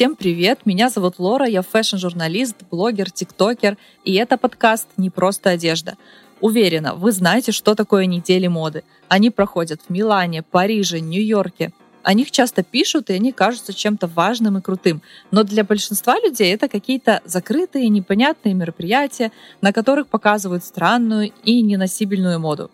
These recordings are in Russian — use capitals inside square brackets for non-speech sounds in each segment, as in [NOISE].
Всем привет! Меня зовут Лора, я fashion-журналист, блогер, тиктокер, и это подкаст «Не просто одежда». Уверена, вы знаете, что такое недели моды. Они проходят в Милане, Париже, Нью-Йорке. О них часто пишут, и они кажутся чем-то важным и крутым. Но для большинства людей это какие-то закрытые, непонятные мероприятия, на которых показывают странную и неносибельную моду.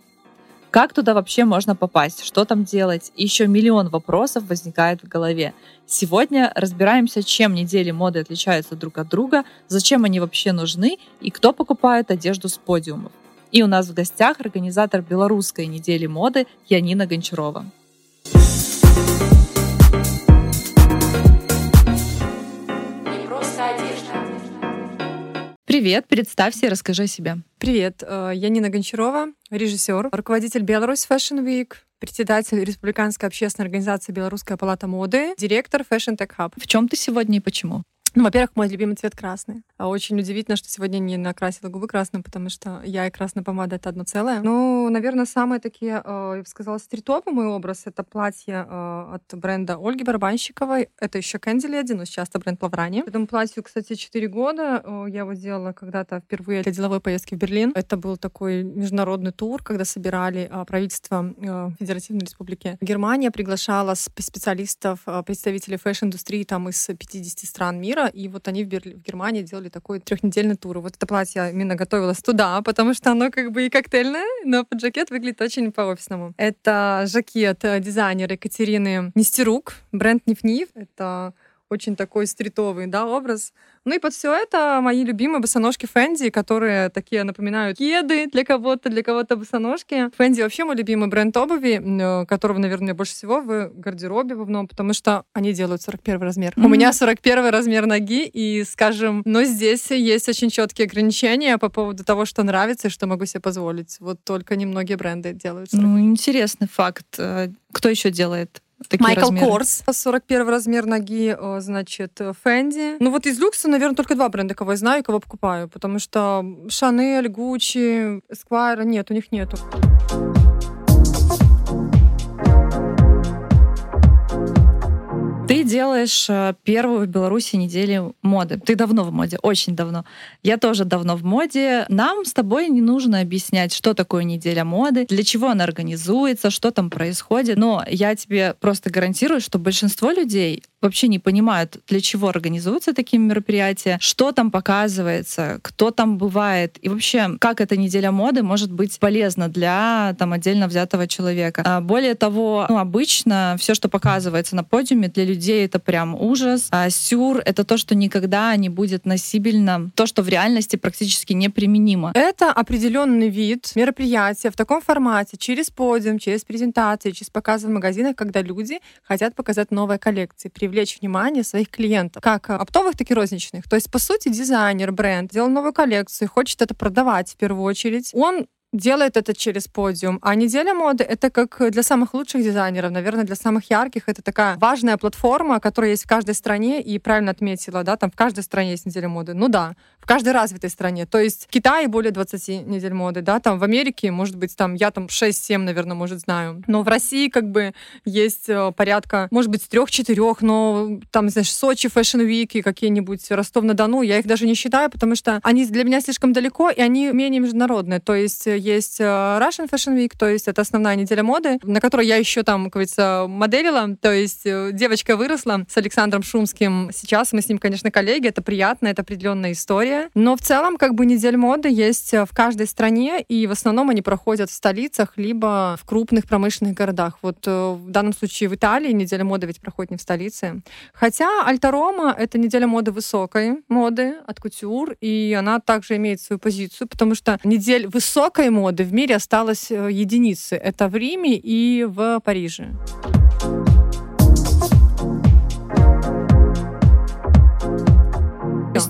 Как туда вообще можно попасть? Что там делать? И еще миллион вопросов возникает в голове. Сегодня разбираемся, чем недели моды отличаются друг от друга, зачем они вообще нужны и кто покупает одежду с подиумов. И у нас в гостях организатор белорусской недели моды Янина Гончарова. Привет, представься и расскажи о себе. Привет, э, я Нина Гончарова, режиссер, руководитель Беларусь Fashion Week, председатель Республиканской общественной организации Белорусская палата моды, директор Fashion Tech Hub. В чем ты сегодня и почему? Ну, во-первых, мой любимый цвет красный. А очень удивительно, что сегодня не накрасила губы красным, потому что я и красная помада — это одно целое. Ну, наверное, самые такие, э, я бы сказала, стритовый мой образ — это платье э, от бренда Ольги Барабанщиковой. Это еще Кэнди Леди, но сейчас это бренд Лаврани. Этому платью, кстати, 4 года. Э, я его делала когда-то впервые для деловой поездки в Берлин. Это был такой международный тур, когда собирали правительство Федеративной Республики. Германия приглашала специалистов, представителей fashion-индустрии там из 50 стран мира, и вот они в, Бер... в Германии делали такой трехнедельный тур. Вот это платье именно готовилось туда, потому что оно как бы и коктейльное, но под жакет выглядит очень по-офисному. Это жакет дизайнера Екатерины Нестерук, бренд Ниф-Ниф. Это очень такой стритовый, да, образ. Ну и под все это мои любимые босоножки Fendi, которые такие напоминают кеды для кого-то, для кого-то босоножки. Fendi вообще мой любимый бренд обуви, э, которого, наверное, больше всего в гардеробе в одном, потому что они делают 41 размер. Mm-hmm. У меня 41 размер ноги, и, скажем, но здесь есть очень четкие ограничения по поводу того, что нравится и что могу себе позволить. Вот только немногие бренды делают. 40. Ну, интересный факт. Э, кто еще делает Такие Майкл размеры. Корс, 41 размер ноги, значит, Фэнди. Ну вот из люкса, наверное, только два бренда, кого я знаю и кого покупаю, потому что Шанель, Гуччи, Эсквайр, нет, у них нету. Делаешь э, первую в Беларуси неделю моды. Ты давно в моде, очень давно. Я тоже давно в моде. Нам с тобой не нужно объяснять, что такое неделя моды, для чего она организуется, что там происходит. Но я тебе просто гарантирую, что большинство людей вообще не понимают, для чего организуются такие мероприятия, что там показывается, кто там бывает, и вообще, как эта неделя моды может быть полезна для там отдельно взятого человека. А более того, ну, обычно все, что показывается на подиуме, для людей это прям ужас. А сюр — это то, что никогда не будет носибельно, то, что в реальности практически неприменимо. Это определенный вид мероприятия в таком формате, через подиум, через презентации, через показы в магазинах, когда люди хотят показать новые коллекции, привлечь внимание своих клиентов, как оптовых, так и розничных. То есть, по сути, дизайнер, бренд делал новую коллекцию, хочет это продавать в первую очередь. Он делает это через подиум. А неделя моды — это как для самых лучших дизайнеров, наверное, для самых ярких. Это такая важная платформа, которая есть в каждой стране, и правильно отметила, да, там в каждой стране есть неделя моды. Ну да, в каждой развитой стране. То есть в Китае более 20 недель моды, да, там в Америке, может быть, там я там 6-7, наверное, может, знаю. Но в России как бы есть э, порядка, может быть, трех-четырех, но там, знаешь, Сочи, Fashion Week и какие-нибудь Ростов-на-Дону, я их даже не считаю, потому что они для меня слишком далеко, и они менее международные. То есть э, есть э, Russian Fashion Week, то есть это основная неделя моды, на которой я еще там, как говорится, моделила, то есть девочка выросла с Александром Шумским. Сейчас мы с ним, конечно, коллеги, это приятно, это определенная история. Но в целом, как бы, недель моды есть э, в каждой стране, и в основном они проходят в столицах, либо в крупных промышленных городах. Вот в данном случае в Италии неделя моды ведь проходит не в столице. Хотя Альта-Рома — это неделя моды высокой моды от кутюр, и она также имеет свою позицию, потому что недель высокой моды в мире осталось э, единицы. Это в Риме и в Париже.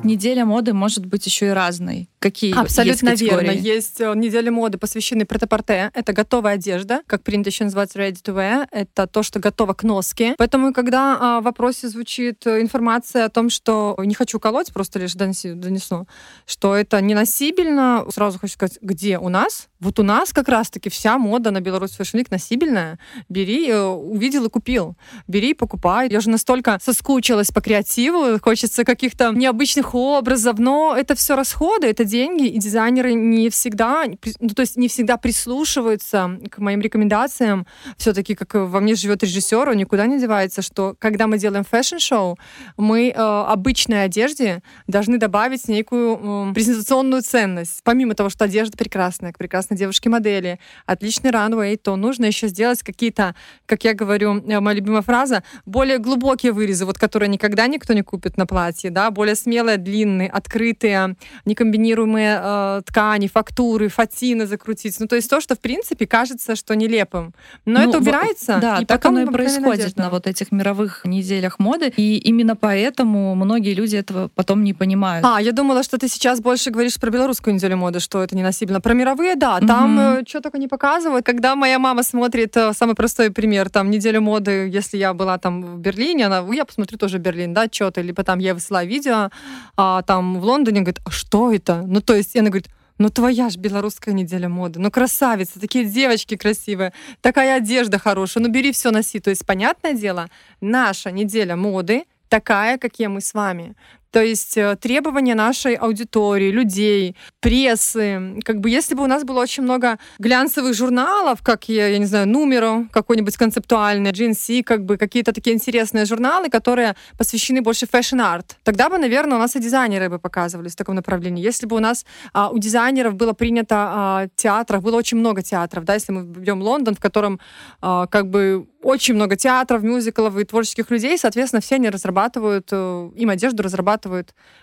Неделя моды может быть еще и разной. Какие Абсолютно есть верно. Есть неделя моды, посвященные претапорте. Это готовая одежда, как принято еще называть ready to wear. Это то, что готово к носке. Поэтому, когда а, в вопросе звучит э, информация о том, что не хочу колоть, просто лишь донесу, донесу что это неносибельно, сразу хочу сказать, где у нас? Вот у нас как раз-таки вся мода на Беларусь Fashion Week носибельная. Бери, э, увидел и купил. Бери покупай. Я уже настолько соскучилась по креативу, хочется каких-то необычных образов, но это все расходы, это деньги, и дизайнеры не всегда, ну, то есть не всегда прислушиваются к моим рекомендациям. Все-таки, как во мне живет режиссер, он никуда не девается, что когда мы делаем fashion-шоу, мы э, обычной одежде должны добавить некую э, презентационную ценность. Помимо того, что одежда прекрасная, прекрасные девушки-модели, отличный ранвей, то нужно еще сделать какие-то, как я говорю, э, моя любимая фраза, более глубокие вырезы, вот которые никогда никто не купит на платье, да, более смелые, длинные, открытые, некомбинируемые э, ткани, фактуры, фатины закрутить. Ну, то есть то, что, в принципе, кажется, что нелепым. Но ну, это убирается. Да, и так оно и происходит надежда. на вот этих мировых неделях моды. И именно поэтому многие люди этого потом не понимают. А, я думала, что ты сейчас больше говоришь про белорусскую неделю моды, что это не насильно. Про мировые, да, там mm-hmm. что только не показывают. Когда моя мама смотрит, э, самый простой пример, там, неделю моды, если я была там в Берлине, она, я посмотрю тоже Берлин, да, что-то, либо там я высылаю видео, а там в Лондоне, говорит, а что это? Ну, то есть, она говорит, ну твоя ж белорусская неделя моды, ну красавица, такие девочки красивые, такая одежда хорошая, ну бери все носи. То есть, понятное дело, наша неделя моды такая, какие мы с вами. То есть э, требования нашей аудитории, людей, прессы. Как бы если бы у нас было очень много глянцевых журналов, как, я, я не знаю, Numero, какой-нибудь концептуальный, GNC, как бы какие-то такие интересные журналы, которые посвящены больше fashion-art, тогда бы, наверное, у нас и дизайнеры бы показывались в таком направлении. Если бы у нас а, у дизайнеров было принято а, театров, было очень много театров, да, если мы берем Лондон, в котором а, как бы очень много театров, мюзиклов и творческих людей, соответственно, все они разрабатывают, э, им одежду разрабатывают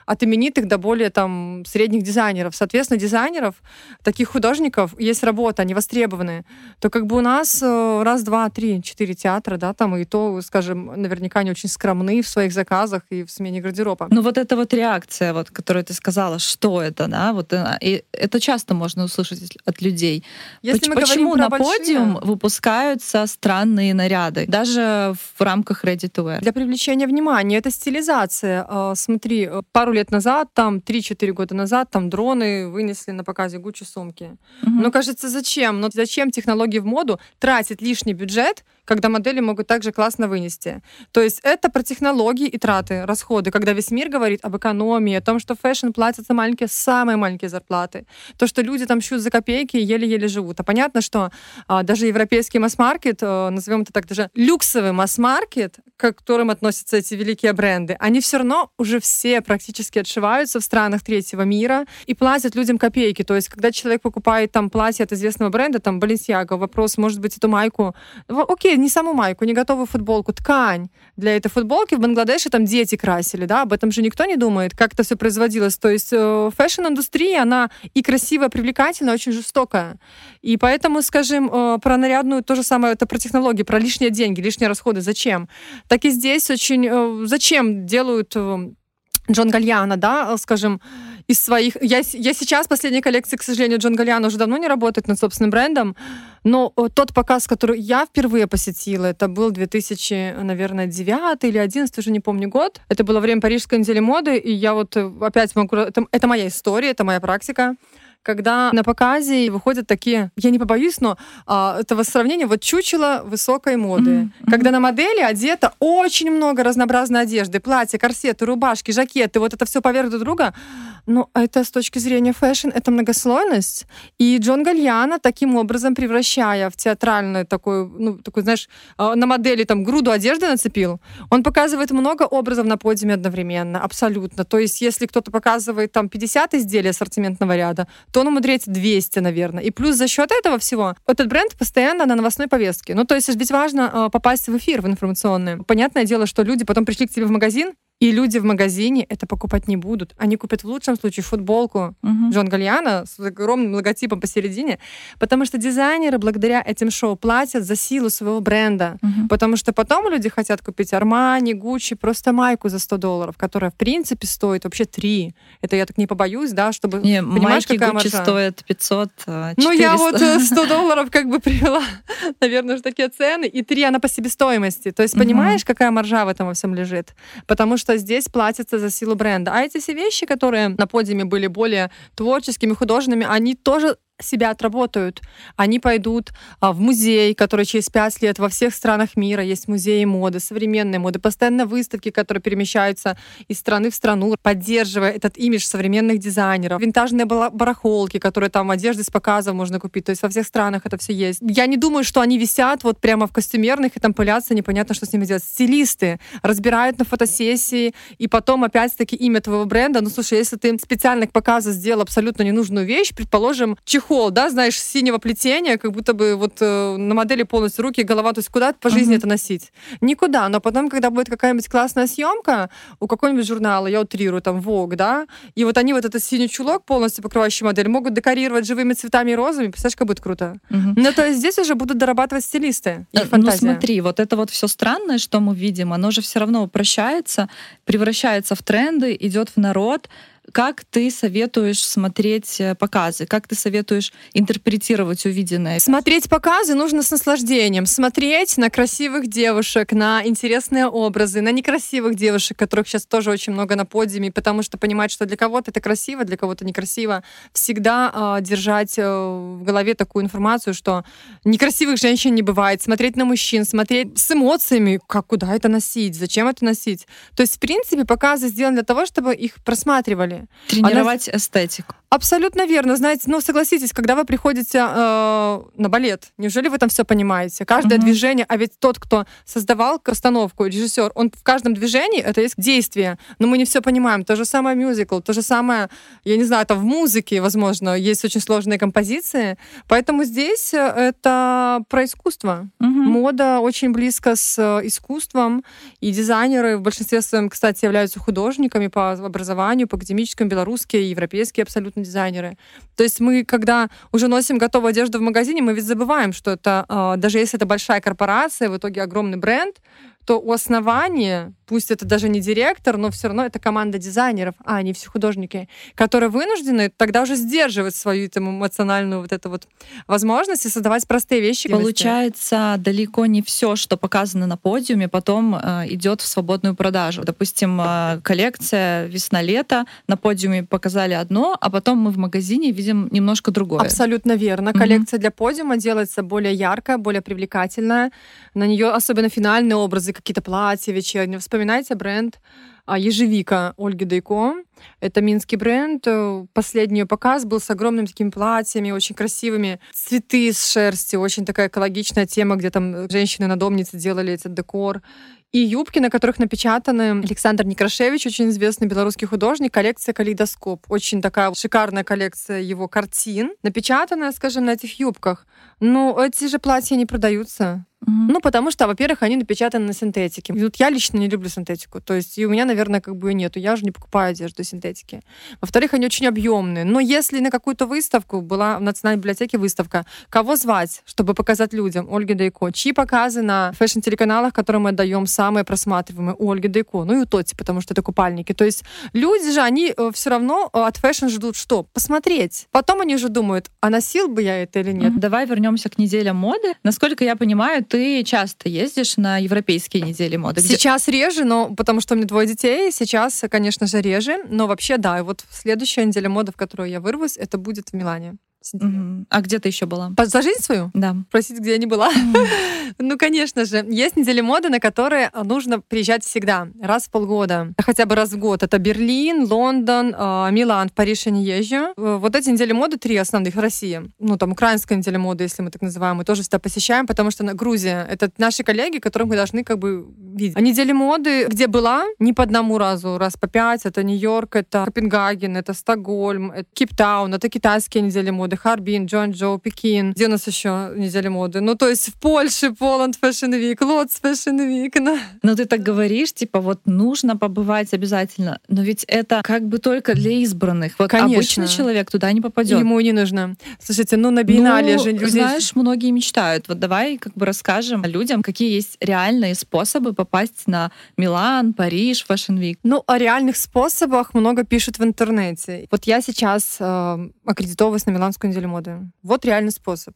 от именитых до более там средних дизайнеров. Соответственно, дизайнеров, таких художников, есть работа, они востребованы. То как бы у нас э, раз, два, три, четыре театра, да, там и то, скажем, наверняка они очень скромны в своих заказах и в смене гардероба. Ну вот эта вот реакция, вот, которую ты сказала, что это, да, вот э, и это часто можно услышать от людей. Если Поч- почему на большие... подиум выпускаются странные наряды? даже в рамках ready to wear. Для привлечения внимания это стилизация. А, смотри, э, пару лет назад, там 3-4 года назад, там дроны вынесли на показе Гуччи сумки. Угу. Но кажется, зачем? Но зачем технологии в моду тратить лишний бюджет, когда модели могут также классно вынести. То есть это про технологии и траты, расходы, когда весь мир говорит об экономии, о том, что fashion платятся маленькие, самые маленькие зарплаты, то, что люди там шьют за копейки и еле-еле живут. А понятно, что а, даже европейский масс-маркет, а, назовем это так, даже люксовый масс-маркет, к которым относятся эти великие бренды, они все равно уже все практически отшиваются в странах третьего мира и платят людям копейки. То есть, когда человек покупает там платье от известного бренда, там Balenciaga, вопрос, может быть, эту майку, окей, не саму майку, не готовую футболку, ткань для этой футболки в Бангладеше там дети красили, да, об этом же никто не думает, как это все производилось. То есть э, fashion-индустрия, она и красивая, привлекательная, очень жестокая. И поэтому, скажем, э, про нарядную то же самое, это про технологии, про лишние деньги, лишние расходы. Зачем? Так и здесь очень... Э, зачем делают Джон Гальяно, да, скажем, из своих... Я, я сейчас, последней коллекции, к сожалению, Джон Гальяно уже давно не работает над собственным брендом, но э, тот показ, который я впервые посетила, это был 2000, наверное, 9 или 11, уже не помню год. Это было время Парижской недели моды, и я вот э, опять могу... Это, это моя история, это моя практика когда на показе выходят такие, я не побоюсь, но а, этого сравнения, вот чучело высокой моды. Mm-hmm. Когда на модели одето очень много разнообразной одежды, платья, корсеты, рубашки, жакеты, вот это все поверх друг друга. Но это с точки зрения fashion, это многослойность. И Джон Гальяна таким образом, превращая в театральную такую, ну, такой, знаешь, а, на модели там груду одежды нацепил, он показывает много образов на подиуме одновременно, абсолютно. То есть, если кто-то показывает там 50 изделий ассортиментного ряда, то он умудряется 200, наверное. И плюс за счет этого всего этот бренд постоянно на новостной повестке. Ну, то есть ведь важно э, попасть в эфир, в информационный. Понятное дело, что люди потом пришли к тебе в магазин, И люди в магазине это покупать не будут. Они купят в лучшем случае футболку угу. Джон Гальяна с огромным логотипом посередине, потому что дизайнеры благодаря этим шоу платят за силу своего бренда. Угу. Потому что потом люди хотят купить Армани, Гуччи, просто майку за 100 долларов, которая в принципе стоит вообще 3. Это я так не побоюсь, да, чтобы... Не, понимаешь, майки какая Гуччи маржа? стоят 500, 400. Ну, я вот 100 [LAUGHS] долларов как бы привела, [LAUGHS] наверное, уже такие цены, и 3 она по себестоимости. То есть, понимаешь, какая маржа в этом во всем лежит? Потому что здесь платится за силу бренда. А эти все вещи, которые на подиуме были более творческими, художественными, они тоже себя отработают. Они пойдут а, в музей, который через пять лет во всех странах мира есть музеи моды, современной моды, постоянно выставки, которые перемещаются из страны в страну, поддерживая этот имидж современных дизайнеров. Винтажные барахолки, которые там одежды с показом можно купить. То есть во всех странах это все есть. Я не думаю, что они висят вот прямо в костюмерных и там пылятся, непонятно, что с ними делать. Стилисты разбирают на фотосессии, и потом опять-таки имя твоего бренда. Ну, слушай, если ты специально к показу сделал абсолютно ненужную вещь, предположим, чехол чехол, да, знаешь, синего плетения, как будто бы вот э, на модели полностью руки, голова, то есть куда по жизни uh-huh. это носить? Никуда. Но потом, когда будет какая-нибудь классная съемка у какого-нибудь журнала, я утрирую, там, Vogue, да, и вот они вот этот синий чулок, полностью покрывающий модель, могут декорировать живыми цветами и розами, представляешь, как будет круто. Uh-huh. Ну, то есть здесь уже будут дорабатывать стилисты. И ну, смотри, вот это вот все странное, что мы видим, оно же все равно упрощается, превращается в тренды, идет в народ, как ты советуешь смотреть э, показы? Как ты советуешь интерпретировать увиденное? Смотреть показы нужно с наслаждением. Смотреть на красивых девушек, на интересные образы, на некрасивых девушек, которых сейчас тоже очень много на подиуме, потому что понимать, что для кого-то это красиво, для кого-то некрасиво. Всегда э, держать э, в голове такую информацию, что некрасивых женщин не бывает. Смотреть на мужчин, смотреть с эмоциями, как куда это носить, зачем это носить. То есть, в принципе, показы сделаны для того, чтобы их просматривали Тренировать Она... эстетику. Абсолютно верно. Знаете, ну согласитесь, когда вы приходите э, на балет, неужели вы там все понимаете? Каждое угу. движение, а ведь тот, кто создавал постановку, режиссер, он в каждом движении это есть действие, но мы не все понимаем. То же самое мюзикл, то же самое, я не знаю, там в музыке, возможно, есть очень сложные композиции, поэтому здесь э, это про искусство. Угу. Мода очень близко с э, искусством, и дизайнеры в большинстве своем, кстати, являются художниками по образованию, по академическому, белорусские, европейские абсолютно дизайнеры. То есть мы, когда уже носим готовую одежду в магазине, мы ведь забываем, что это, а, даже если это большая корпорация, в итоге огромный бренд, то у основания, пусть это даже не директор, но все равно это команда дизайнеров, а они все художники, которые вынуждены тогда уже сдерживать свою там, эмоциональную вот эту вот возможность и создавать простые вещи. Получается, далеко не все, что показано на подиуме, потом э, идет в свободную продажу. Допустим, э, коллекция весна-лето на подиуме показали одно, а потом мы в магазине видим немножко другое. Абсолютно верно. Mm-hmm. Коллекция для подиума делается более яркая, более привлекательная. На нее особенно финальные образы какие-то платья вечерние. Вспоминайте бренд а, Ежевика Ольги Дайко. Это минский бренд. Э, последний ее показ был с огромными такими платьями, очень красивыми. Цветы из шерсти, очень такая экологичная тема, где там женщины на домнице делали этот декор. И юбки, на которых напечатаны Александр Некрашевич, очень известный белорусский художник, коллекция «Калейдоскоп». Очень такая шикарная коллекция его картин, напечатанная, скажем, на этих юбках. Но эти же платья не продаются. Ну, потому что, во-первых, они напечатаны на синтетике. И вот я лично не люблю синтетику. То есть и у меня, наверное, как бы нету. Я уже не покупаю одежду синтетики. Во-вторых, они очень объемные. Но если на какую-то выставку была в Национальной библиотеке выставка, кого звать, чтобы показать людям? Ольги Дайко. Чьи показы на fashion-телеканалах, которые мы отдаем, самые просматриваемые? У Ольги Дайко. Ну и у Тоти, потому что это купальники. То есть люди же, они э, все равно э, от fashion ждут что? Посмотреть. Потом они уже думают, а носил бы я это или нет? Давай вернемся к неделе моды. Насколько я понимаю, ты часто ездишь на европейские недели моды? Где... Сейчас реже, но потому что у меня двое детей, сейчас, конечно же, реже. Но вообще, да, и вот следующая неделя моды, в которую я вырвусь, это будет в Милане. Угу. А где ты еще была? За жизнь свою? Да. Спросить, где я не была? [LAUGHS] ну, конечно же. Есть недели моды, на которые нужно приезжать всегда, раз в полгода. Хотя бы раз в год. Это Берлин, Лондон, э, Милан. В Париж я не езжу. Э, вот эти недели моды, три основных в России. Ну, там, украинская неделя моды, если мы так называем, мы тоже всегда посещаем, потому что на Грузия — это наши коллеги, которых мы должны как бы видеть. А недели моды, где была, не по одному разу, раз по пять. Это Нью-Йорк, это Копенгаген, это Стокгольм, это Кейптаун, это китайские недели моды моды, Харбин, Джон Джо, Пекин. Где у нас еще неделя моды? Ну, то есть в Польше Poland Fashion Week, Лотс Fashion Week. Ну. Но ты так говоришь, типа, вот нужно побывать обязательно. Но ведь это как бы только для избранных. Вот Конечно. обычный человек туда не попадет. Ему не нужно. Слушайте, ну на биеннале ну, же люди... Знаешь, многие мечтают. Вот давай как бы расскажем людям, какие есть реальные способы попасть на Милан, Париж, Fashion Week. Ну, о реальных способах много пишут в интернете. Вот я сейчас э, аккредитовываюсь на Миланскую неделю моды. Вот реальный способ.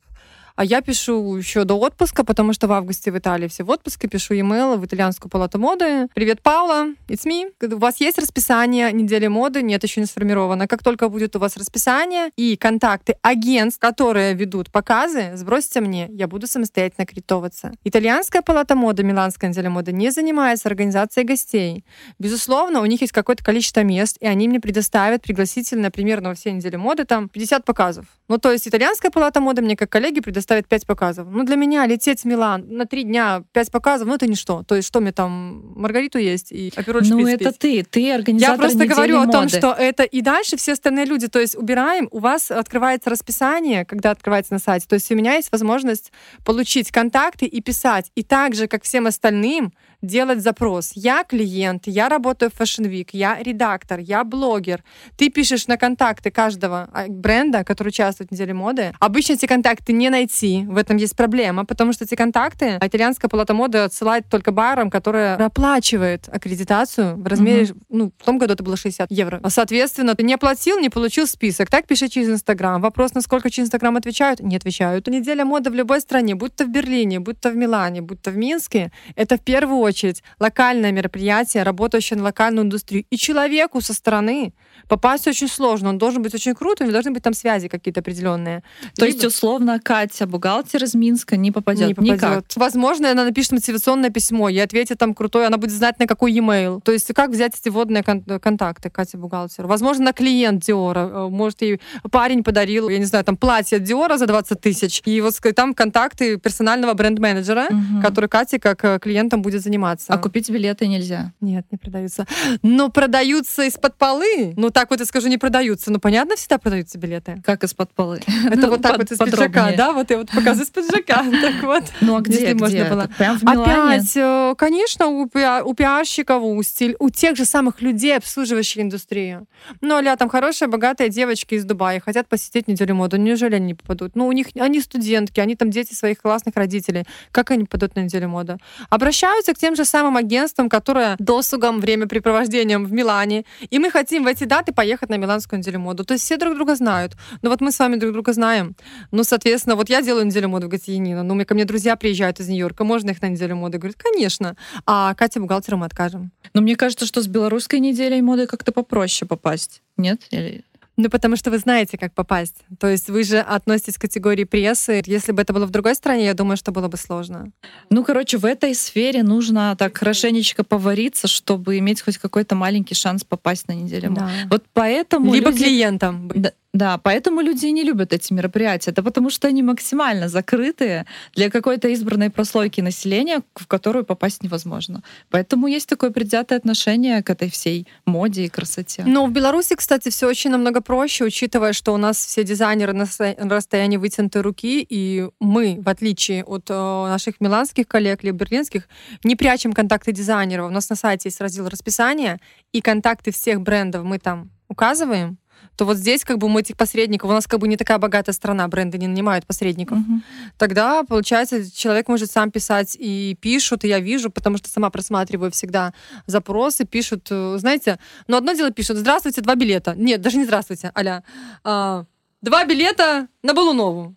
А я пишу еще до отпуска, потому что в августе в Италии все в отпуске, пишу e-mail в итальянскую палату моды. Привет, Паула, it's me. У вас есть расписание недели моды? Нет, еще не сформировано. Как только будет у вас расписание и контакты агентств, которые ведут показы, сбросьте мне, я буду самостоятельно аккредитоваться. Итальянская палата моды, Миланская неделя моды не занимается организацией гостей. Безусловно, у них есть какое-то количество мест, и они мне предоставят пригласительно примерно во все недели моды там 50 показов. Ну, то есть итальянская палата моды мне как коллеги предоставит 5 показов. Ну, для меня лететь в Милан на 3 дня 5 показов, ну, это ничто. То есть что мне там, Маргариту есть и опероль Ну, это пить? ты, ты организатор Я просто говорю о том, моды. что это и дальше все остальные люди. То есть убираем, у вас открывается расписание, когда открывается на сайте. То есть у меня есть возможность получить контакты и писать. И так же, как всем остальным, делать запрос. Я клиент, я работаю в Fashion Week, я редактор, я блогер. Ты пишешь на контакты каждого а, бренда, который участвует в неделе моды. Обычно эти контакты не найти. В этом есть проблема, потому что эти контакты итальянская палата моды отсылает только барам, которые оплачивает аккредитацию в размере, ну, в том году это было 60 евро. А, Соответственно, ты не оплатил, не получил список. Так пиши через Инстаграм. Вопрос, насколько через Инстаграм отвечают? Не отвечают. Неделя моды в любой стране, будь то в Берлине, будь то в Милане, будь то в Минске, это в первую очередь локальное мероприятие, работающее на локальную индустрию. И человеку со стороны попасть очень сложно. Он должен быть очень крут, у него должны быть там связи какие-то определенные. То есть, условно, Катя, бухгалтер из Минска, не попадет не попадет. никак. Возможно, она напишет мотивационное письмо, ей ответит там крутой, она будет знать, на какой e-mail. То есть как взять эти водные кон- контакты Катя бухгалтер. Возможно, на клиент Диора. Э, Может, ей парень подарил, я не знаю, там платье от Диора за 20 тысяч, и вот там контакты персонального бренд-менеджера, Мгм. который Катя как э, клиентом будет заниматься. А купить билеты нельзя. Нет, не продаются. Но продаются из-под полы. Ну, так вот я скажу, не продаются. Ну, понятно, всегда продаются билеты. Как из-под полы. Это Ну, вот так под- вот из пиджака, подробнее. да? Вот я вот показываю из пиджака. [LAUGHS] Так вот. Ну а где, где? можно было. Прям в Милане? Опять, э, конечно, у, пиа- у пиарщиков, у, стиль, у тех же самых людей, обслуживающих индустрию. Ну, аля, там хорошие, богатые девочки из Дубая хотят посетить неделю моды. Неужели они не попадут? Ну, у них, они студентки, они там дети своих классных родителей. Как они попадут на неделю моды? Обращаются к тем же самым агентствам, которые досугом, времяпрепровождением в Милане. И мы хотим в эти даты поехать на Миланскую неделю моды. То есть все друг друга знают. Ну, вот мы с вами друг друга знаем. Ну, соответственно, вот я делаю неделю моды в Гатиенино. Ну, ко мне друзья приезжают из Нью-Йорка. Можно их на неделю моды? Говорят, конечно. А Катя бухгалтеру мы откажем. Но мне кажется, что с белорусской неделей моды как-то попроще попасть. Нет? Или- Ну, потому что вы знаете, как попасть. То есть вы же относитесь к категории прессы. Если бы это было в другой стране, я думаю, что было бы сложно. Ну, короче, в этой сфере нужно так хорошенечко повариться, чтобы иметь хоть какой-то маленький шанс попасть на неделю моды. Вот поэтому Либо люди- клиентам. Да, да, поэтому люди не любят эти мероприятия. Это потому что они максимально закрытые для какой-то избранной прослойки населения, в которую попасть невозможно. Поэтому есть такое предвзятое отношение к этой всей моде и красоте. Но в Беларуси, кстати, все очень намного проще, учитывая, что у нас все дизайнеры на расстоянии вытянутой руки, и мы, в отличие от э, наших миланских коллег или берлинских, не прячем контакты дизайнеров. У нас на сайте есть раздел расписания, и контакты всех брендов мы там указываем. То вот здесь как бы мы этих посредников, у нас как бы не такая богатая страна, бренды не нанимают посредников. Мгм. Тогда, получается, человек может сам писать и пишут, и я вижу, потому что сама просматриваю всегда запросы, пишут, э, знаете, ну одно дело пишут, здравствуйте, два билета. Нет, даже не здравствуйте, аля. а, два билета на Балунову.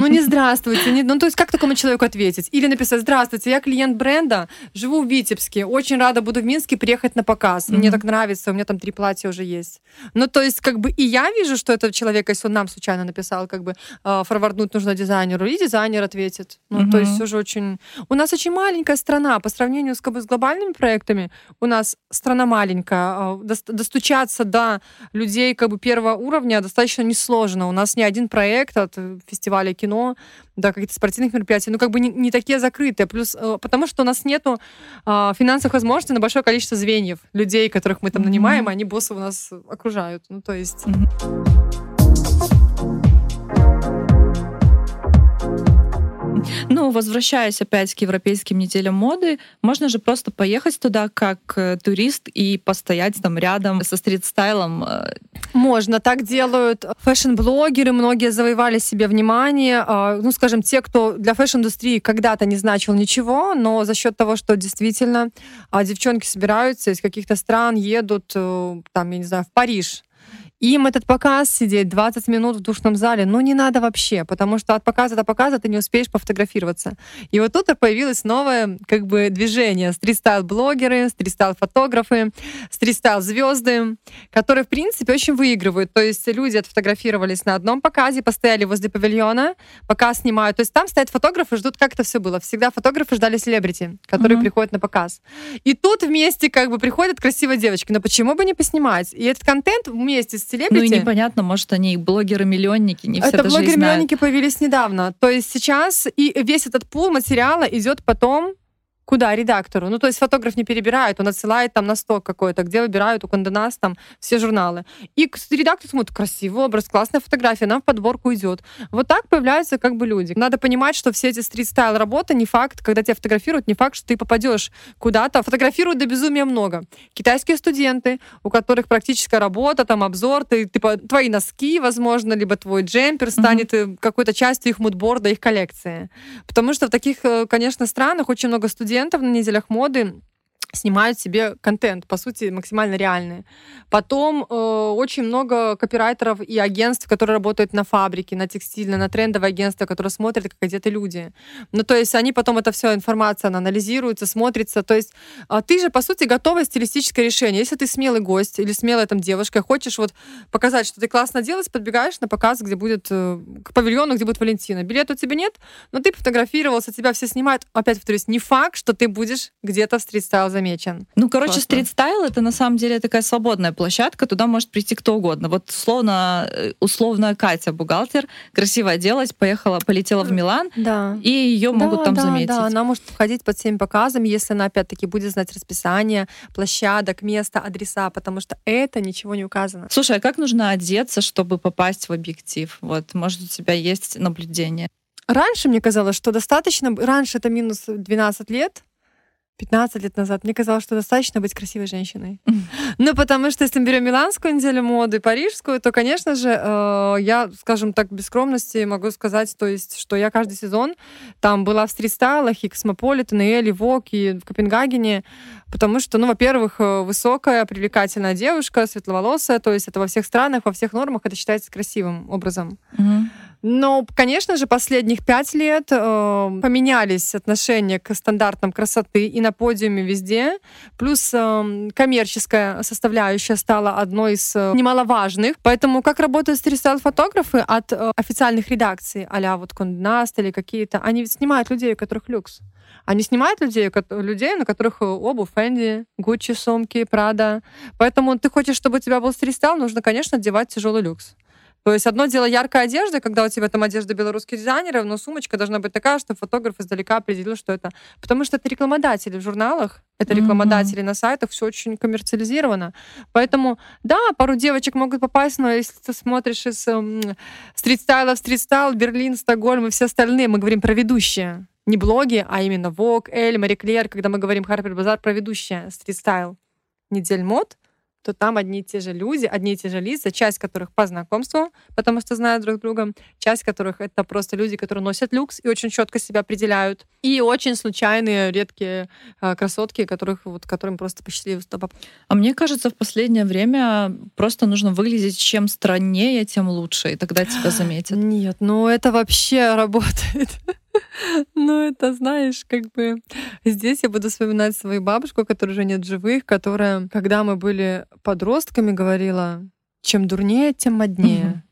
Ну не здравствуйте, не- ну то есть как такому человеку ответить? Или написать, здравствуйте, я клиент бренда, живу в Витебске, очень рада буду в Минске приехать на показ, мне Мгм. так нравится, у меня там три платья уже есть. Ну то есть как бы и я вижу, что этот человек, если он нам случайно написал, как бы э, форварднуть нужно дизайнеру, и дизайнер ответит. Ну то Мгм. есть уже очень... У нас очень маленькая страна по сравнению с, как бы, с глобальными проектами. У нас страна маленькая, дос- достучаться до людей как бы первого уровня достаточно несложно. У нас не один проект от фестиваля кино до каких-то спортивных мероприятий, ну как бы не, не такие закрытые. Плюс э, потому что у нас нету а, финансовых возможностей на большое количество звеньев, людей, которых мы там нанимаем, а они боссы у нас окружают. Ну то есть... Мгм. Ну, возвращаясь опять к европейским неделям моды, можно же просто поехать туда как э, турист и постоять там рядом со стрит-стайлом. э, Можно, так делают fashion-блогеры, многие завоевали себе внимание. А, Ну, скажем, те, кто для fashion-индустрии когда-то не значил ничего, но за счет того, что действительно а, девчонки собираются из каких-то стран, едут, э, там, я не знаю, в Париж, им этот показ сидеть 20 минут в душном зале, ну не надо вообще, потому что от показа до показа ты не успеешь пофотографироваться. И вот тут появилось новое как бы движение. Стрит-стайл-блогеры, стрит-стайл-фотографы, стрит-стайл-звезды, которые, в принципе, очень выигрывают. То есть люди отфотографировались на одном показе, постояли возле павильона, показ снимают. То есть там стоят фотографы, ждут, как это все было. Всегда фотографы ждали селебрити, которые Мгм. приходят на показ. И тут вместе как бы приходят красивые девочки. Но почему бы не поснимать? И этот контент вместе с Ну и селебрити... непонятно, может, они блогеры-миллионники, не все Это блогеры-миллионники появились недавно. То есть сейчас и весь этот пул материала идет потом Куда? Редактору. Ну, то есть фотограф не перебирает, он отсылает там на сток какой-то, где выбирают у Конденас там все журналы. И редактор смотрит, красивый образ, классная фотография, нам в подборку идет. Вот так появляются как бы люди. Надо понимать, что все эти стрит-стайл работы не факт, когда тебя фотографируют, не факт, что ты попадешь куда-то. Фотографируют до безумия много. Китайские студенты, у которых практическая работа, там обзор, ты, типа, твои носки, возможно, либо твой джемпер станет э, какой-то частью их мудборда, их коллекции. Потому что в таких, э, конечно, странах очень много студентов на неделях моды снимают себе контент, по сути, максимально реальный. Потом э, очень много копирайтеров и агентств, которые работают на фабрике, на текстильной, на трендовое агентство, которые смотрят, как одеты люди. Ну, то есть они потом это все информация, она анализируется, смотрится. То есть а ты же, по сути, готовое стилистическое решение. Если ты смелый гость или смелая там девушка, хочешь вот показать, что ты классно делаешь, подбегаешь на показ, где будет э, к павильону, где будет Валентина. Билета у тебя нет, но ты фотографировался, тебя все снимают. Опять повторюсь, не факт, что ты будешь где-то в стрит-стайл замечен. Ну, короче, стрит-стайл это на самом деле такая свободная площадка, туда может прийти кто угодно. Вот условно, э, условная Катя, бухгалтер, красиво оделась, поехала, полетела в Милан, Да. и ее могут да, там да, заметить. Да, она может входить под всеми показами, если она опять-таки будет знать расписание площадок, места, адреса, потому что это ничего не указано. Слушай, а как нужно одеться, чтобы попасть в объектив? Вот, может, у тебя есть наблюдение? Раньше мне казалось, что достаточно... Раньше это минус 12 лет, 15 лет назад, мне казалось, что достаточно быть красивой женщиной. Ну, потому что если мы берем миланскую неделю моды, парижскую, то, конечно же, э, я, скажем так, без скромности могу сказать, то есть, что я каждый сезон там была в стрит-стайлах и Космополитен, и Elle, Vogue, и в Копенгагене, потому что, ну, во-первых, э, высокая, привлекательная девушка, светловолосая, то есть это во всех странах, во всех нормах это считается красивым образом. Мгм. Но, конечно же, последних пять лет э, поменялись отношения к стандартам красоты и на подиуме везде. Плюс э, коммерческая составляющая стала одной из э, немаловажных. Поэтому как работают стрит-фотографы от э, официальных редакций, а вот Конднаст или какие-то, они ведь снимают людей, у которых люкс. Они снимают людей, людей, на которых э, обувь Фэнди, Гуччи, сумки, Прада. Поэтому ты хочешь, чтобы у тебя был стрит-стайл, нужно, конечно, одевать тяжелый люкс. То есть одно дело яркая одежда, когда у тебя там одежда белорусских дизайнеров, но сумочка должна быть такая, что фотограф издалека определил, что это. Потому что это рекламодатели в журналах, это рекламодатели на сайтах, все очень коммерциализировано. Поэтому, да, пару девочек могут попасть, но если ты смотришь из эм, стрит-стайла в стрит-стайл, Берлин, Стокгольм и все остальные, мы говорим про ведущие. Не блоги, а именно Vogue, Эль, Мари Клер, когда мы говорим Харпер Базар про ведущие стрит-стайл недель мод, то там одни и те же люди, одни и те же лица, часть которых по знакомству, потому что знают друг друга, часть которых это просто люди, которые носят люкс и очень четко себя определяют, и очень случайные, редкие э, красотки, которых, вот, которым просто посчастливилось туда. А мне кажется, в последнее время просто нужно выглядеть чем страннее, тем лучше, и тогда тебя заметят. Нет, ну это вообще [LAUGHS] работает. [LAUGHS] Ну, это, знаешь, как бы здесь я буду вспоминать свою бабушку, которая уже нет живых, которая, когда мы были подростками, говорила, чем дурнее, тем моднее.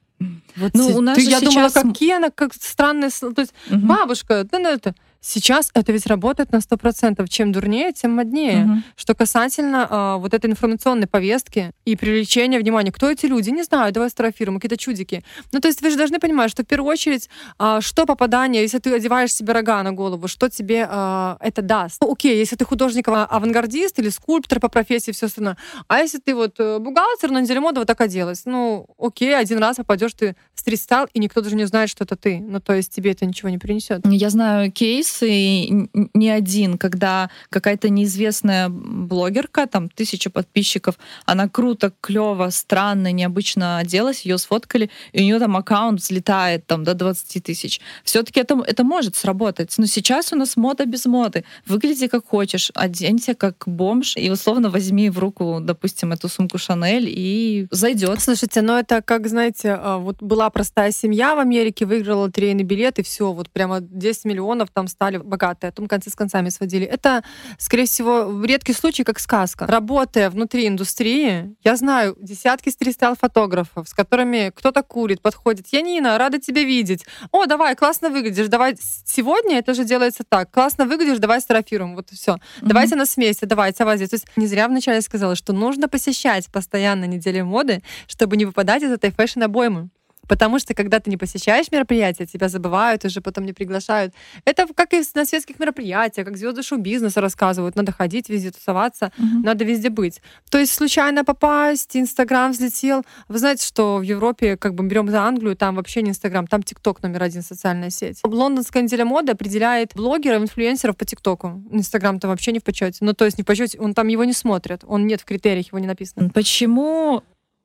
Вот Ну, у нас ты- же я думала, сейчас м- какие она, как странные... То есть Мгм. бабушка, да, ну это Сейчас это ведь работает на 100%. Чем дурнее, тем моднее. Мгм. Что касательно а, вот этой информационной повестки и привлечения внимания. Кто эти люди? Не знаю, давай сфотографируем, какие-то чудики. Ну, то есть вы же должны понимать, что в первую очередь, а, что попадание, если ты одеваешь себе рога на голову, что тебе а, это даст? Ну, окей, если ты художник-авангардист или скульптор по профессии, все остальное. А если ты вот э, бухгалтер, на неделе моды вот так оделась, ну, окей, один раз попадешь ты стрит-стайл, и никто даже не узнает, что это ты. Ну, то есть тебе это ничего не принесет. Я знаю кейсы, не один, когда какая-то неизвестная блогерка, там тысяча подписчиков, она круто, клево, странно, необычно оделась, ее сфоткали, и у нее там аккаунт взлетает там до 20 тысяч. Все-таки это, это может сработать. Но сейчас у нас мода без моды. Выгляди как хочешь, оденься как бомж, и условно возьми в руку, допустим, эту сумку Шанель, и зайдет. Слушайте, ну это как, знаете, а, вот была простая семья в Америке, выиграла лотерейный билет, и все, вот прямо 10 миллионов там стали богатые, а потом концы с концами сводили. Это, скорее всего, редкий случай, как сказка. Работая внутри индустрии, я знаю десятки стрит-стайл-фотографов, с которыми кто-то курит, подходит. Янина, рада тебя видеть. О, давай, классно выглядишь, давай. Сегодня это же делается так. Классно выглядишь, давай сфотографируем. Вот все. Давайте нас вместе, давайте вас здесь. То есть не зря вначале сказала, что нужно посещать постоянно недели моды, чтобы не выпадать из этой фэшн-обоймы. Потому что когда ты не посещаешь мероприятия, тебя забывают, уже потом не приглашают. Это как и на светских мероприятиях, как звезды шоу-бизнеса рассказывают. Надо ходить везде, тусоваться, Мгм. надо везде быть. То есть случайно попасть, Инстаграм взлетел. Вы знаете, что в Европе, как бы берем за Англию, там вообще не Инстаграм, там ТикТок номер один социальная сеть. Лондонская неделя моды определяет блогеров, инфлюенсеров по ТикТоку. Инстаграм там вообще не в почете. Ну, то есть не в почете, он там его не смотрят. Он нет в критериях, его не написано. Почему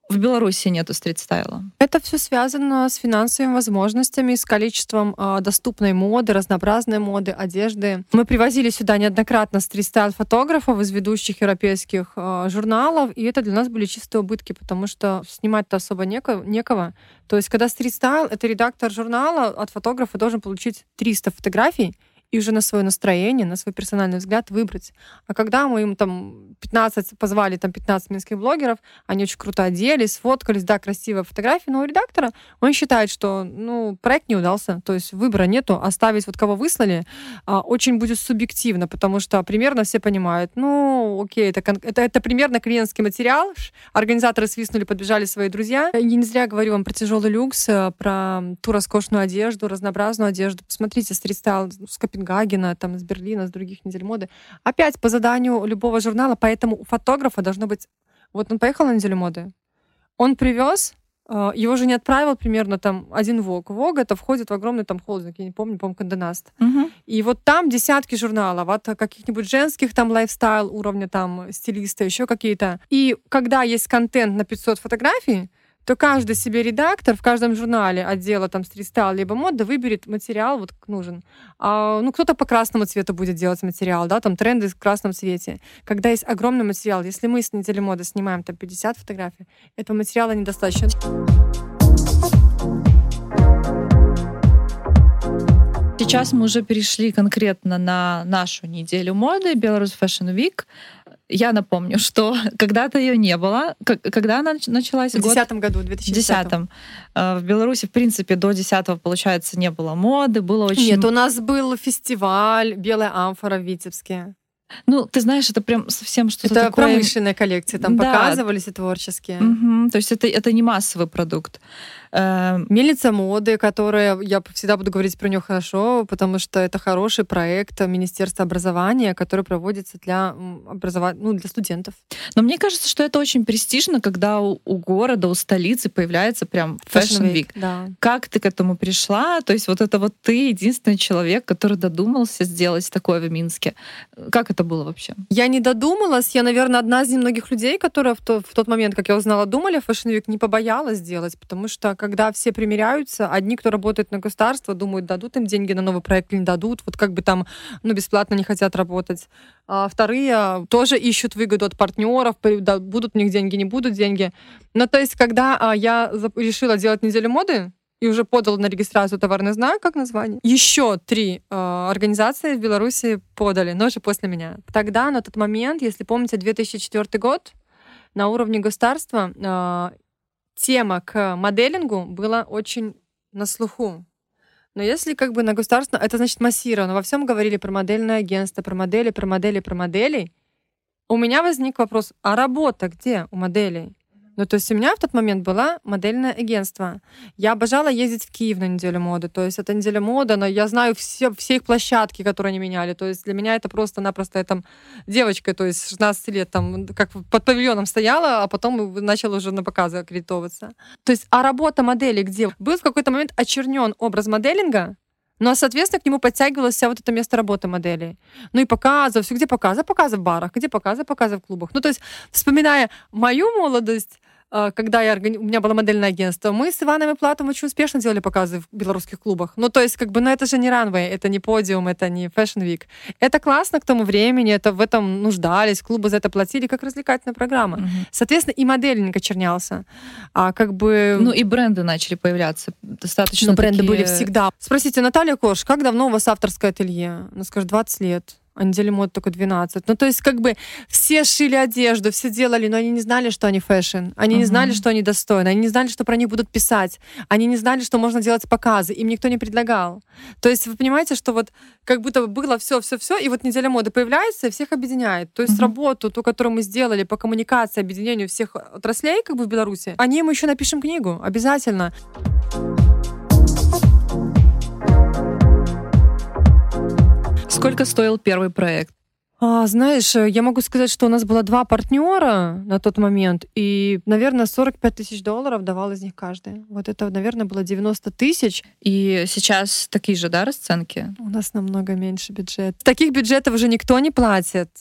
в Беларуси нету стрит-стайла? Это все связано с финансовыми возможностями, с количеством а, доступной моды, разнообразной моды, одежды. Мы привозили сюда неоднократно стрит-стайл-фотографов из ведущих европейских а, журналов, и это для нас были чистые убытки, потому что снимать-то особо неко- некого. То есть, когда стрит-стайл — это редактор журнала, от фотографа должен получить 300 фотографий, и уже на свое настроение, на свой персональный взгляд выбрать. А когда мы им там 15, позвали там 15 минских блогеров, они очень круто оделись, сфоткались, да, красивая фотография, но у редактора он считает, что, ну, проект не удался, то есть выбора нету, оставить вот кого выслали а, очень будет субъективно, потому что примерно все понимают, ну, окей, это, это, это примерно клиентский материал, организаторы свистнули, подбежали свои друзья. Я не зря говорю вам про тяжелый люкс, э, про ту роскошную одежду, разнообразную одежду. Посмотрите, стрит-стайл с Копенгагена, там, из Берлина, с других недель моды. Опять по заданию любого журнала, поэтому у фотографа должно быть... Вот он поехал на неделю моды, он привез, э, его же не отправил примерно там один Vogue. Vogue это входит в огромный там холдинг, я не помню, по-моему, Condé Nast. И вот там десятки журналов от каких-нибудь женских там lifestyle уровня там стилиста, еще какие-то. И когда есть контент на 500 фотографий, то каждый себе редактор в каждом журнале отдела там стрит-стайл либо мода выберет материал вот как нужен. А, ну, кто-то по красному цвету будет делать материал, да, там тренды в красном цвете. Когда есть огромный материал, если мы с недели моды снимаем там 50 фотографий, этого материала недостаточно. Сейчас мы уже перешли конкретно на нашу неделю моды, Беларусь Fashion Week. Я напомню, что [LAUGHS] когда-то ее не было. Когда она нач- началась? В Год? 2010 году, в В 2010. 2010. Э, В Беларуси, в принципе, до 10 получается, не было моды, было очень... Нет, у нас был фестиваль «Белая амфора» в Витебске. Ну, ты знаешь, это прям совсем что-то Это такое... промышленные коллекции, там Да. показывались и творческие. Мгм. То есть это, это не массовый продукт. Э, Мельница моды, которая, я всегда буду говорить про нее хорошо, потому что это хороший проект Министерства образования, который проводится для образования, ну, для студентов. Но мне кажется, что это очень престижно, когда у, у города, у столицы появляется прям Fashion Week. Да. Как ты к этому пришла? То есть вот это вот ты единственный человек, который додумался сделать такое в Минске. Как это было вообще? Я не додумалась. Я, наверное, одна из немногих людей, которая в, то- в тот момент, как я узнала, думали о Fashion Week, не побоялась сделать, потому что когда все примеряются, одни, кто работает на государство, думают, дадут им деньги на новый проект или не дадут, вот как бы там, ну, бесплатно не хотят работать. А вторые а, тоже ищут выгоду от партнеров, будут у них деньги, не будут деньги. Ну, то есть, когда а, я решила делать неделю моды, и уже подал на регистрацию товарный знак, как название. Еще три э, организации в Беларуси подали, но уже после меня. Тогда, на тот момент, если помните, 2004 год, на уровне государства э, тема к моделингу была очень на слуху. Но если как бы на государственном, это значит массировано. Во всем говорили про модельное агентство, про модели, про модели, про моделей. У меня возник вопрос, а работа где у моделей? Ну, то есть у меня в тот момент было модельное агентство. Я обожала ездить в Киев на неделю моды. То есть это неделя моды, но я знаю все, все их площадки, которые они меняли. То есть для меня это просто-напросто я там девочка, то есть 16 лет там как под павильоном стояла, а потом начала уже на показы аккредитовываться. То есть, а работа модели где? Был в какой-то момент очернен образ моделинга, но, соответственно, к нему подтягивалось вся вот это место работы модели. Ну и показы, все, где показы, показы в барах, где показы, показы в клубах. Ну, то есть, вспоминая мою молодость, а, когда я, у меня было модельное агентство, мы с Иваном и Платом очень успешно делали показы в белорусских клубах. Ну, то есть, как бы, ну, это же не ранвей, это не подиум, это не Fashion Week. Это классно к тому времени, это в этом нуждались, клубы за это платили, как развлекательная программа. Угу. Соответственно, и модельник очернялся. А как бы... Ну, и бренды начали появляться достаточно Ну, бренды такие... были всегда. Спросите, Наталья Кош, как давно у вас авторское ателье? Она скажет, 20 лет а недели мод только 12. Ну, то есть, как бы все шили одежду, все делали, но они не знали, что они fashion. Они uh-huh. не знали, что они достойны. Они не знали, что про них будут писать. Они не знали, что можно делать показы. Им никто не предлагал. То есть, вы понимаете, что вот как будто было все, все, все, и вот неделя моды появляется и всех объединяет. То есть, uh-huh. работу, ту, которую мы сделали по коммуникации, объединению всех отраслей, как бы в Беларуси, о ней мы еще напишем книгу. Обязательно. Сколько стоил первый проект? А, знаешь, э, я могу сказать, что у нас было два партнера на тот момент, и, наверное, 45 тысяч долларов давал из них каждый. Вот это, наверное, было 90 тысяч. И сейчас такие же, да, расценки? У нас намного меньше бюджет. Таких бюджетов уже никто не платит.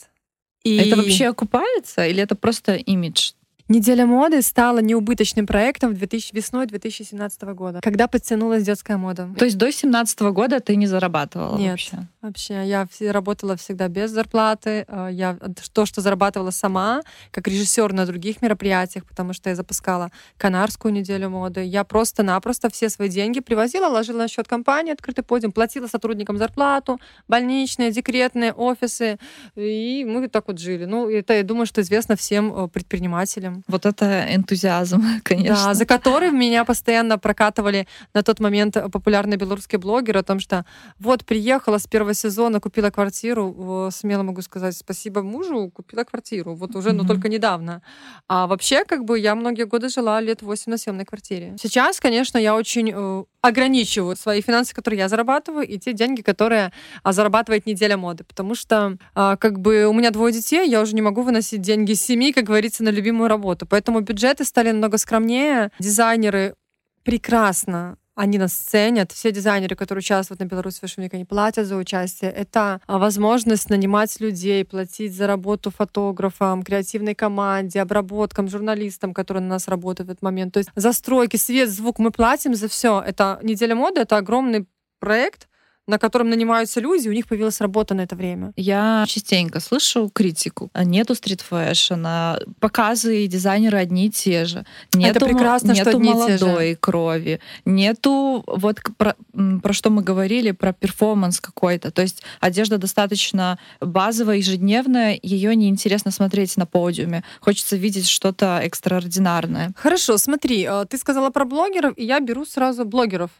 И... Это вообще окупается или это просто имидж? Неделя моды стала неубыточным проектом в 2000, весной 2017 года, когда подтянулась детская мода. То есть до 2017 года ты не зарабатывала Нет, вообще? Вообще. Я работала всегда без зарплаты. Э, я то, что зарабатывала сама, как режиссер на других мероприятиях, потому что я запускала Канарскую неделю моды. Я просто-напросто все свои деньги привозила, ложила на счет компании «Открытый подиум», платила сотрудникам зарплату, больничные, декретные, офисы. И мы так вот жили. Ну, это, я думаю, что известно всем э, предпринимателям. Вот это энтузиазм, [LAUGHS] конечно. Да, за который меня постоянно прокатывали на тот момент популярные белорусские блогеры о том, что вот приехала с первого сезона, купила квартиру, смело могу сказать спасибо мужу, купила квартиру, вот уже, mm-hmm. но только недавно. А вообще, как бы, я многие годы жила лет 8 на съемной квартире. Сейчас, конечно, я очень э, ограничиваю свои финансы, которые я зарабатываю, и те деньги, которые а, зарабатывает неделя моды, потому что, а, как бы, у меня двое детей, я уже не могу выносить деньги семьи, как говорится, на любимую работу работу. Поэтому бюджеты стали намного скромнее. Дизайнеры прекрасно они нас ценят. Все дизайнеры, которые участвуют на Беларусь Week, они платят за участие. Это а, возможность нанимать людей, платить за работу фотографам, креативной команде, обработкам, журналистам, которые на нас работают в этот момент. То есть застройки, свет, звук мы платим за все. Это неделя моды, это огромный проект, на котором нанимаются люди, у них появилась работа на это время. Я частенько слышу критику. Нету стрит-фэшена, показы и дизайнеры одни и те же. Нету, это прекрасно, нету что одни молодой те же. крови. Нету вот про, про что мы говорили, про перформанс какой-то. То есть одежда достаточно базовая, ежедневная, ее неинтересно смотреть на подиуме. Хочется видеть что-то экстраординарное. Хорошо, смотри, э, ты сказала про блогеров, и я беру сразу блогеров.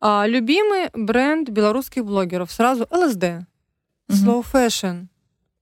А, любимый бренд белорусских блогеров сразу ЛСД, mm-hmm. Slow Fashion.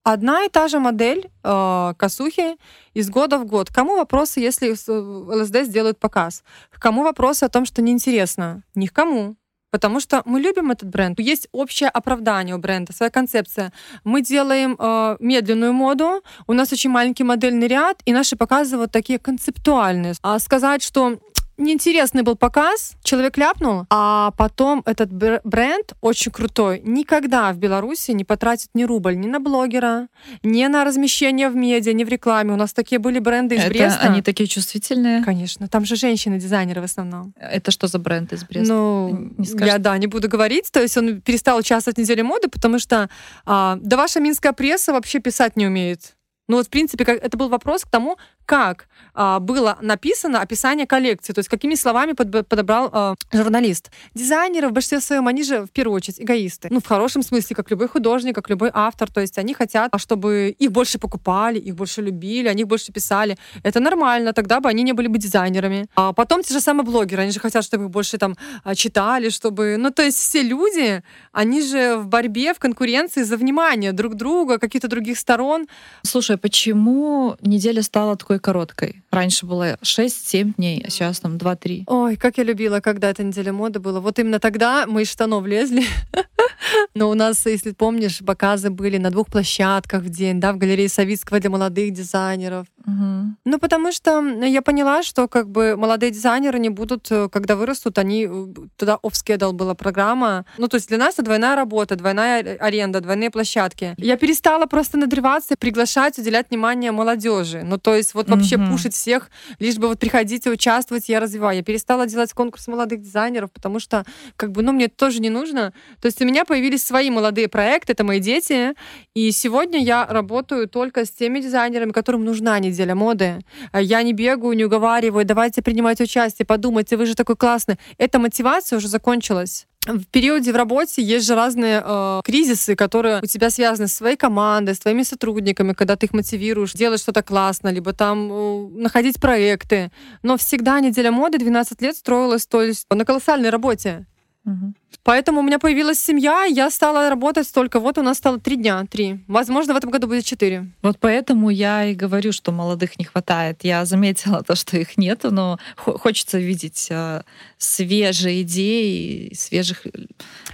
Одна и та же модель э, косухи из года в год. Кому вопросы, если ЛСД сделают показ? Кому вопросы о том, что неинтересно? Ни к кому. Потому что мы любим этот бренд. Есть общее оправдание у бренда, своя концепция. Мы делаем э, медленную моду, у нас очень маленький модельный ряд, и наши показы вот такие концептуальные. А сказать, что неинтересный был показ, человек ляпнул, а потом этот бренд очень крутой никогда в Беларуси не потратит ни рубль ни на блогера, ни на размещение в медиа, ни в рекламе. У нас такие были бренды из Это Бреста. Они такие чувствительные? Конечно. Там же женщины-дизайнеры в основном. Это что за бренд из Бреста? Ну, не я, да, не буду говорить. То есть он перестал участвовать в неделе моды, потому что а, да ваша минская пресса вообще писать не умеет. Ну вот, в принципе, как, это был вопрос к тому, как а, было написано описание коллекции, то есть какими словами под, подобрал а, журналист. Дизайнеры в большинстве своем, они же в первую очередь эгоисты. Ну, в хорошем смысле, как любой художник, как любой автор. То есть они хотят, чтобы их больше покупали, их больше любили, о них больше писали. Это нормально, тогда бы они не были бы дизайнерами. А потом те же самые блогеры, они же хотят, чтобы их больше там а, читали, чтобы... Ну, то есть все люди, они же в борьбе, в конкуренции за внимание друг друга, каких-то других сторон. Слушай, почему неделя стала такой короткой? Раньше было 6-7 дней, а сейчас там 2-3. Ой, как я любила, когда эта неделя моды была. Вот именно тогда мы из штанов лезли. [LAUGHS] Но у нас, если помнишь, показы были на двух площадках в день, да, в галерее Савицкого для молодых дизайнеров. Угу. Ну, потому что я поняла, что как бы молодые дизайнеры не будут, э, когда вырастут, они э, туда off-schedule была программа. Ну, то есть для нас это двойная работа, двойная аренда, двойные площадки. Я перестала просто надрываться, приглашать, уделять внимание молодежи. Ну, то есть вот вообще угу. пушить всех, лишь бы вот приходите, участвовать, я развиваю. Я перестала делать конкурс молодых дизайнеров, потому что как бы, ну, мне это тоже не нужно. То есть у меня появились свои молодые проекты, это мои дети, и сегодня я работаю только с теми дизайнерами, которым нужна неделя моды. Э, я не бегаю, не уговариваю, давайте принимать участие, подумайте, вы же такой классный. Эта мотивация уже закончилась в периоде в работе есть же разные э, кризисы, которые у тебя связаны с своей командой, с твоими сотрудниками, когда ты их мотивируешь делать что-то классно, либо там э, находить проекты. Но всегда неделя моды 12 лет строилась то есть, на колоссальной работе. Угу. Поэтому у меня появилась семья, я стала работать столько. Вот у нас стало три дня, три. Возможно, в этом году будет четыре. Вот поэтому я и говорю, что молодых не хватает. Я заметила то, что их нет, но хочется видеть э, свежие идеи, свежих э,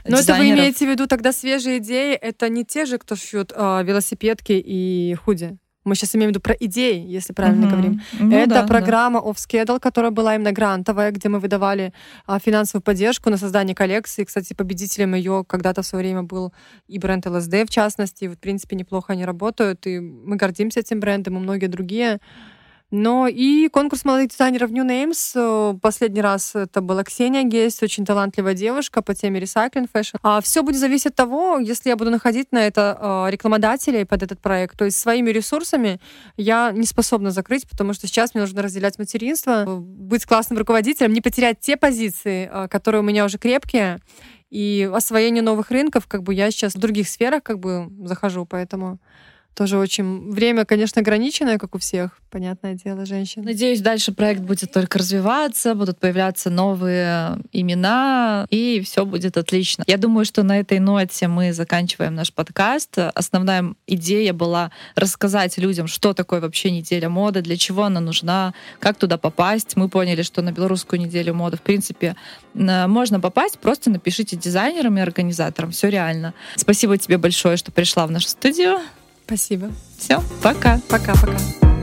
Но это вы имеете в виду тогда свежие идеи? Это не те же, кто шьют э, велосипедки и худи? Мы сейчас имеем в виду про идеи, если правильно mm-hmm. говорим. Ну, Это да, программа да. Off Schedule, которая была именно грантовая, где мы выдавали а, финансовую поддержку на создание коллекции. Кстати, победителем ее когда-то в свое время был и бренд LSD, в частности. Вот, в принципе, неплохо они работают, и мы гордимся этим брендом, и многие другие. Но и конкурс молодых дизайнеров New Names. Э, последний раз это была Ксения Гесть, очень талантливая девушка по теме recycling fashion. А все будет зависеть от того, если я буду находить на это э, рекламодателей под этот проект. То есть своими ресурсами я не способна закрыть, потому что сейчас мне нужно разделять материнство, быть классным руководителем, не потерять те позиции, э, которые у меня уже крепкие, и освоение новых рынков, как бы я сейчас в других сферах как бы захожу, поэтому тоже очень... Время, конечно, ограниченное, как у всех, понятное дело, женщин. Надеюсь, дальше проект будет только развиваться, будут появляться новые имена, и все будет отлично. Я думаю, что на этой ноте мы заканчиваем наш подкаст. Основная идея была рассказать людям, что такое вообще неделя моды, для чего она нужна, как туда попасть. Мы поняли, что на белорусскую неделю моды, в принципе, можно попасть, просто напишите дизайнерам и организаторам. Все реально. Спасибо тебе большое, что пришла в нашу студию. Спасибо. Все, пока. Пока-пока.